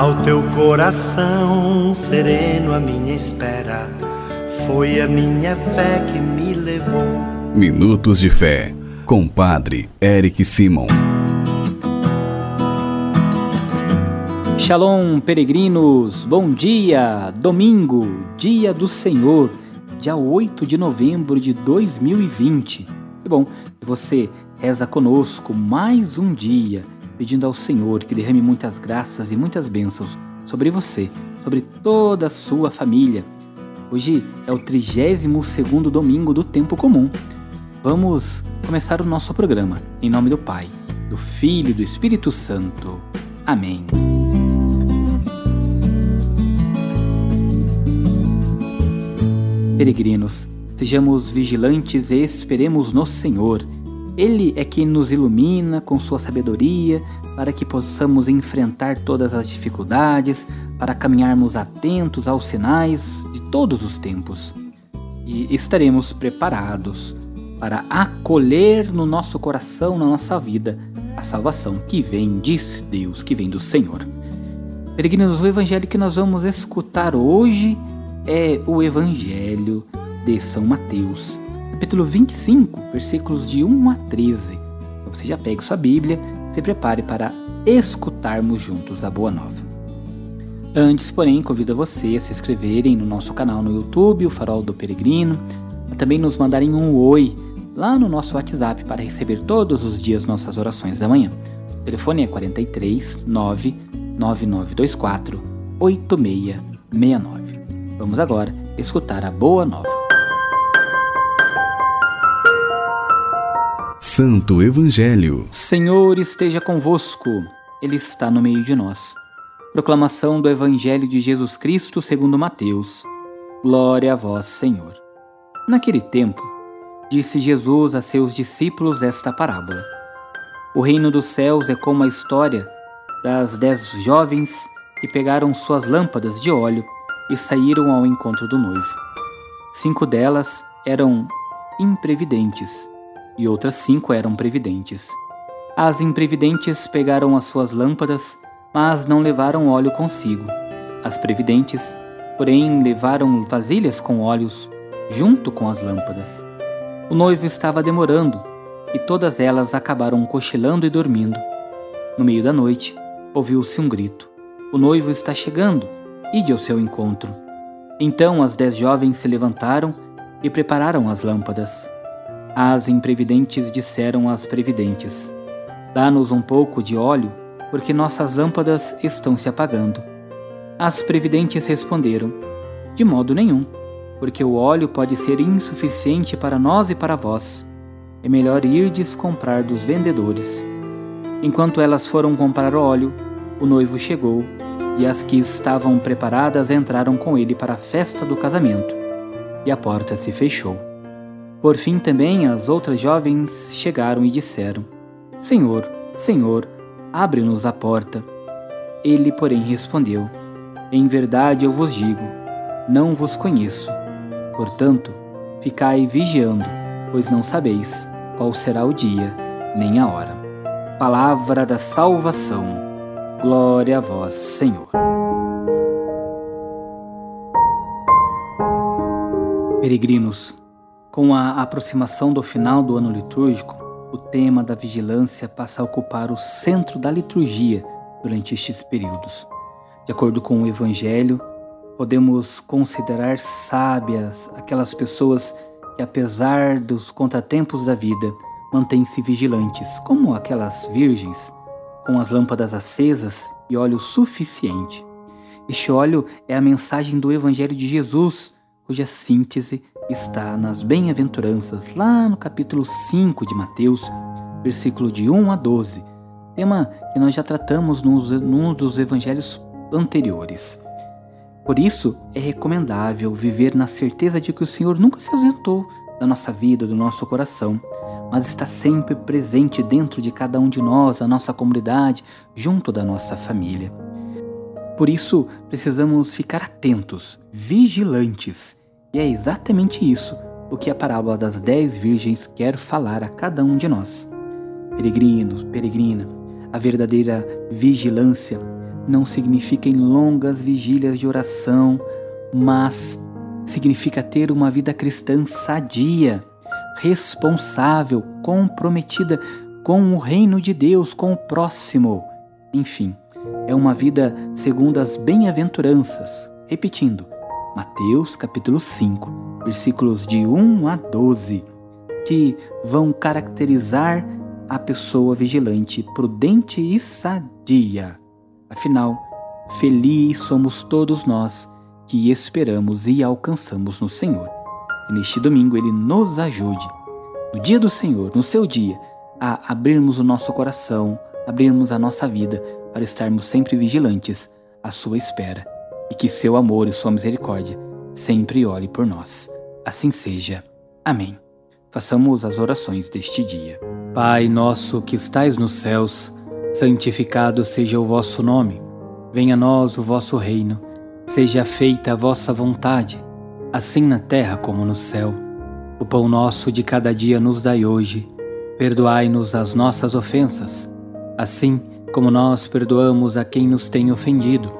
Ao teu coração sereno, a minha espera foi a minha fé que me levou. Minutos de Fé, com Padre Eric Simon. Shalom, peregrinos! Bom dia! Domingo, dia do Senhor, dia 8 de novembro de 2020. Que bom que você reza conosco mais um dia pedindo ao Senhor que derrame muitas graças e muitas bênçãos sobre você, sobre toda a sua família. Hoje é o 32º domingo do tempo comum. Vamos começar o nosso programa em nome do Pai, do Filho e do Espírito Santo. Amém. Peregrinos, sejamos vigilantes e esperemos no Senhor ele é quem nos ilumina com sua sabedoria para que possamos enfrentar todas as dificuldades, para caminharmos atentos aos sinais de todos os tempos. E estaremos preparados para acolher no nosso coração, na nossa vida, a salvação que vem de Deus, que vem do Senhor. Peregrinos, o evangelho que nós vamos escutar hoje é o evangelho de São Mateus capítulo 25, versículos de 1 a 13. Então você já pegue sua Bíblia, se prepare para escutarmos juntos a Boa Nova. Antes, porém, convido você a se inscreverem no nosso canal no YouTube, o Farol do Peregrino, a também nos mandarem um oi lá no nosso WhatsApp para receber todos os dias nossas orações da manhã. O telefone é 43 99924 8669. Vamos agora escutar a Boa Nova. Santo Evangelho. Senhor esteja convosco, Ele está no meio de nós. Proclamação do Evangelho de Jesus Cristo segundo Mateus. Glória a vós, Senhor. Naquele tempo, disse Jesus a seus discípulos esta parábola. O reino dos céus é como a história das dez jovens que pegaram suas lâmpadas de óleo e saíram ao encontro do noivo. Cinco delas eram imprevidentes e outras cinco eram previdentes. As imprevidentes pegaram as suas lâmpadas, mas não levaram óleo consigo. As previdentes, porém, levaram vasilhas com óleos junto com as lâmpadas. O noivo estava demorando e todas elas acabaram cochilando e dormindo. No meio da noite, ouviu-se um grito: O noivo está chegando, ide ao seu encontro. Então as dez jovens se levantaram e prepararam as lâmpadas. As imprevidentes disseram às previdentes: Dá-nos um pouco de óleo, porque nossas lâmpadas estão se apagando. As previdentes responderam: De modo nenhum, porque o óleo pode ser insuficiente para nós e para vós. É melhor irdes comprar dos vendedores. Enquanto elas foram comprar óleo, o noivo chegou, e as que estavam preparadas entraram com ele para a festa do casamento, e a porta se fechou. Por fim também as outras jovens chegaram e disseram: Senhor, Senhor, abre-nos a porta. Ele, porém, respondeu: Em verdade eu vos digo, não vos conheço. Portanto, ficai vigiando, pois não sabeis qual será o dia nem a hora. Palavra da salvação. Glória a vós, Senhor. Peregrinos, com a aproximação do final do ano litúrgico, o tema da vigilância passa a ocupar o centro da liturgia durante estes períodos. De acordo com o Evangelho, podemos considerar sábias aquelas pessoas que, apesar dos contratempos da vida, mantêm-se vigilantes, como aquelas virgens, com as lâmpadas acesas e óleo suficiente. Este óleo é a mensagem do Evangelho de Jesus, cuja síntese está nas Bem-aventuranças, lá no capítulo 5 de Mateus, versículo de 1 a 12, tema que nós já tratamos num dos evangelhos anteriores. Por isso, é recomendável viver na certeza de que o Senhor nunca se ausentou da nossa vida, do nosso coração, mas está sempre presente dentro de cada um de nós, da nossa comunidade, junto da nossa família. Por isso, precisamos ficar atentos, vigilantes e é exatamente isso o que a parábola das dez virgens quer falar a cada um de nós. Peregrinos, peregrina, a verdadeira vigilância não significa em longas vigílias de oração, mas significa ter uma vida cristã sadia, responsável, comprometida com o reino de Deus, com o próximo. Enfim, é uma vida segundo as bem-aventuranças. Repetindo, Mateus capítulo 5, versículos de 1 a 12, que vão caracterizar a pessoa vigilante, prudente e sadia. Afinal, feliz somos todos nós que esperamos e alcançamos no Senhor. E neste domingo ele nos ajude, no dia do Senhor, no seu dia, a abrirmos o nosso coração, abrirmos a nossa vida para estarmos sempre vigilantes à sua espera e que seu amor e sua misericórdia sempre olhe por nós. Assim seja. Amém. Façamos as orações deste dia. Pai nosso que estais nos céus, santificado seja o vosso nome. Venha a nós o vosso reino. Seja feita a vossa vontade, assim na terra como no céu. O pão nosso de cada dia nos dai hoje. Perdoai-nos as nossas ofensas, assim como nós perdoamos a quem nos tem ofendido.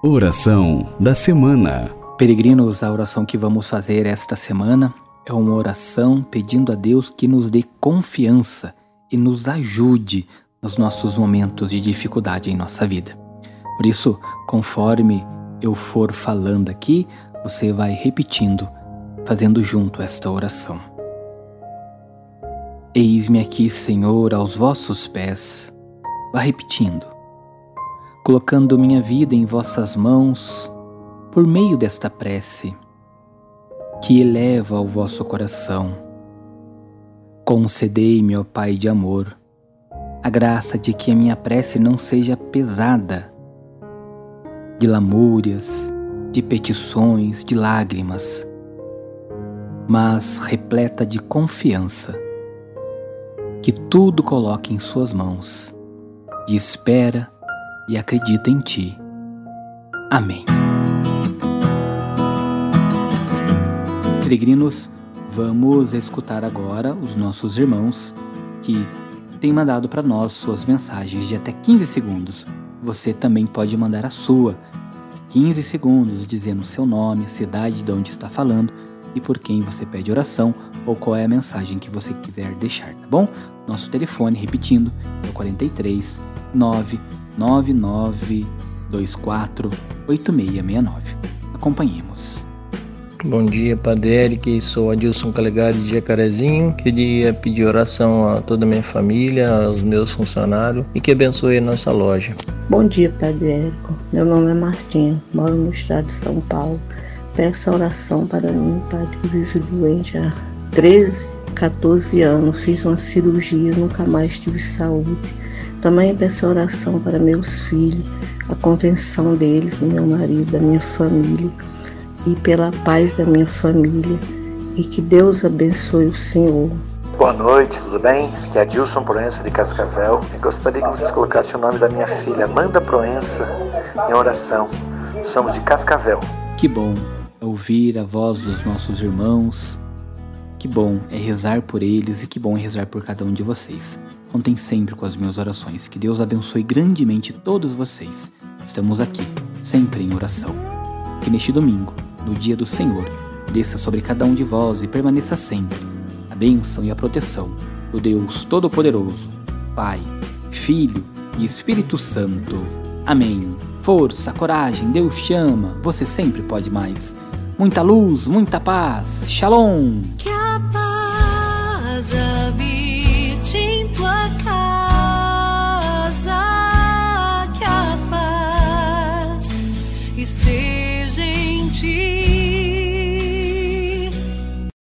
Oração da semana. Peregrinos, a oração que vamos fazer esta semana é uma oração pedindo a Deus que nos dê confiança e nos ajude nos nossos momentos de dificuldade em nossa vida. Por isso, conforme eu for falando aqui, você vai repetindo, fazendo junto esta oração. Eis-me aqui, Senhor, aos vossos pés. Vá repetindo, colocando minha vida em vossas mãos por meio desta prece que eleva ao vosso coração. Concedei-me, Pai de amor, a graça de que a minha prece não seja pesada de lamúrias, de petições, de lágrimas, mas repleta de confiança, que tudo coloque em Suas mãos, e espera e acredita em Ti. Amém. Peregrinos, Vamos escutar agora os nossos irmãos que têm mandado para nós suas mensagens de até 15 segundos. Você também pode mandar a sua. 15 segundos dizendo seu nome, a cidade de onde está falando e por quem você pede oração ou qual é a mensagem que você quiser deixar, tá bom? Nosso telefone, repetindo, é o 43 999 24 8669. Acompanhemos. Bom dia, Padre Eric. Sou Adilson Calegari de Jacarezinho. Queria pedir oração a toda a minha família, aos meus funcionários e que abençoe a nossa loja. Bom dia, Padre Érico. Meu nome é Martinha, moro no estado de São Paulo. Peço oração para mim, Padre, que vive doente há 13, 14 anos. Fiz uma cirurgia, nunca mais tive saúde. Também peço oração para meus filhos, a convenção deles, do meu marido, da minha família e pela paz da minha família e que Deus abençoe o Senhor. Boa noite, tudo bem? Aqui é Adilson Proença de Cascavel. Eu gostaria que vocês colocassem o nome da minha filha, Amanda Proença, em oração. Somos de Cascavel. Que bom ouvir a voz dos nossos irmãos. Que bom é rezar por eles e que bom é rezar por cada um de vocês. Contem sempre com as minhas orações. Que Deus abençoe grandemente todos vocês. Estamos aqui, sempre em oração. Que neste domingo no dia do Senhor, desça sobre cada um de vós e permaneça sempre a bênção e a proteção do Deus Todo-Poderoso, Pai, Filho e Espírito Santo. Amém. Força, coragem, Deus te ama, você sempre pode mais. Muita luz, muita paz. Shalom. Que a paz habite esteja em ti.